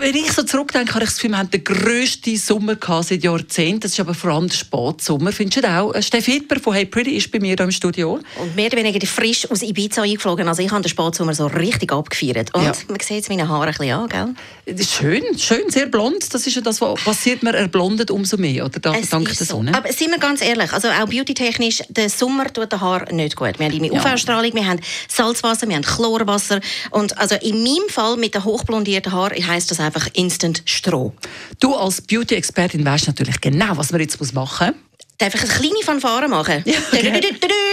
Wenn ich so zurückdenke, habe ich das Gefühl, wir haben den grössten Sommer gehabt seit Jahrzehnten. Das ist aber vor allem der Spätsommer. Findest du auch? Äh, Steffi Hitber von Hey Pretty ist bei mir hier im Studio. Und mehr oder weniger frisch aus Ibiza eingeflogen. Also ich habe den Spätsommer so richtig abgefeiert. Und Ja. man sieht jetzt meine Haare ein bisschen an, gell? Schön, schön, sehr blond. Das ist ja das, was passiert. Man erblondet umso mehr, oder? Da, Es dank der so. Sonne. Aber sind wir ganz ehrlich, also auch beautytechnisch, der Sommer tut den Haar nicht gut. Wir haben eine Ja. UV-Strahlung, wir haben Salzwasser, wir haben Chlorwasser. Und also in meinem Fall mit den hochblondierten Haaren heisst das einfach Instant Stroh. Du als Beauty-Expertin weißt natürlich genau, was man jetzt machen muss. Darf ich eine kleine Fanfare machen? Ja, dü.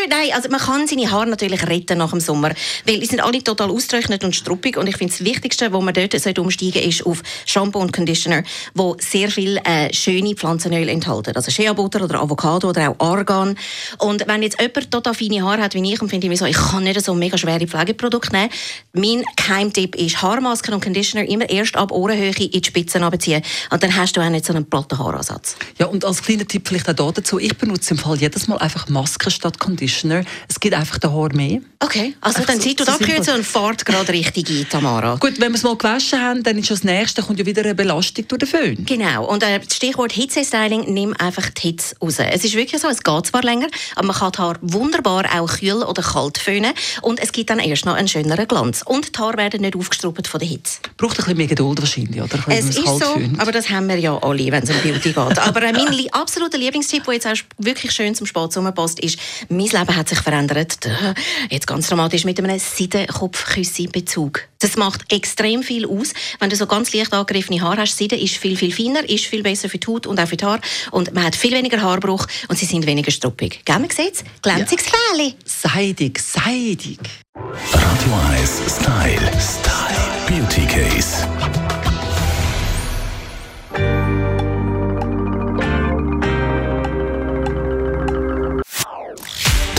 Nein, also man kann seine Haare natürlich retten nach dem Sommer, weil die sind alle total ausgetrocknet und struppig und ich finde das Wichtigste, wo man dort sollte umsteigen ist auf Shampoo und Conditioner, wo sehr viel äh, schöne Pflanzenöl enthalten, also Shea Butter oder Avocado oder auch Argan. Und wenn jetzt jemand total feine Haare hat wie ich und finde ich so, ich kann nicht so mega schwere Pflegeprodukte nehmen, mein Keimtipp ist Haarmasken und Conditioner immer erst ab Ohrenhöhe in die Spitzen abziehen und dann hast du auch nicht so einen platten Haaransatz. Ja, und als kleiner Tipp vielleicht auch da dazu. Ich benutze im Fall jedes Mal einfach Maske statt Conditioner. Es gibt einfach den Haar mehr. Okay, also Einfach dann so- Zeit und so abkürzen und fahrt gerade richtig ein, Tamara. Gut, wenn wir es mal gewaschen haben, dann ist das Nächste, kommt ja wieder eine Belastung durch den Föhn. Genau, und äh, das Stichwort Hitze-Styling, nimm einfach die Hitze raus. Es ist wirklich so, es geht zwar länger, aber man kann die Haare wunderbar auch kühl oder kalt föhnen und es gibt dann erst noch einen schöneren Glanz. Und die Haare werden nicht aufgestruppt von der Hitze. Braucht ein bisschen mehr Geduld wahrscheinlich, oder? Wenn Es ist so, föhnt. aber das haben wir ja alle, wenn es um Beauty geht. Aber äh, mein absoluter Lieblingstipp, der jetzt auch wirklich schön zum Spätsommer passt, ist, mein Leben hat sich verändert. Jetzt ganz dramatisch mit einem Seidenkopfküsse-Bezug. Das macht extrem viel aus. Wenn du so ganz leicht angegriffene Haare hast, Seide ist viel, viel feiner, ist viel besser für die Haut und auch für die Haare. Und man hat viel weniger Haarbruch und sie sind weniger struppig. Gell, man sieht's? Glänziges Fähli. Seidig, seidig. Radio 1 Style. Style. Beauty Case.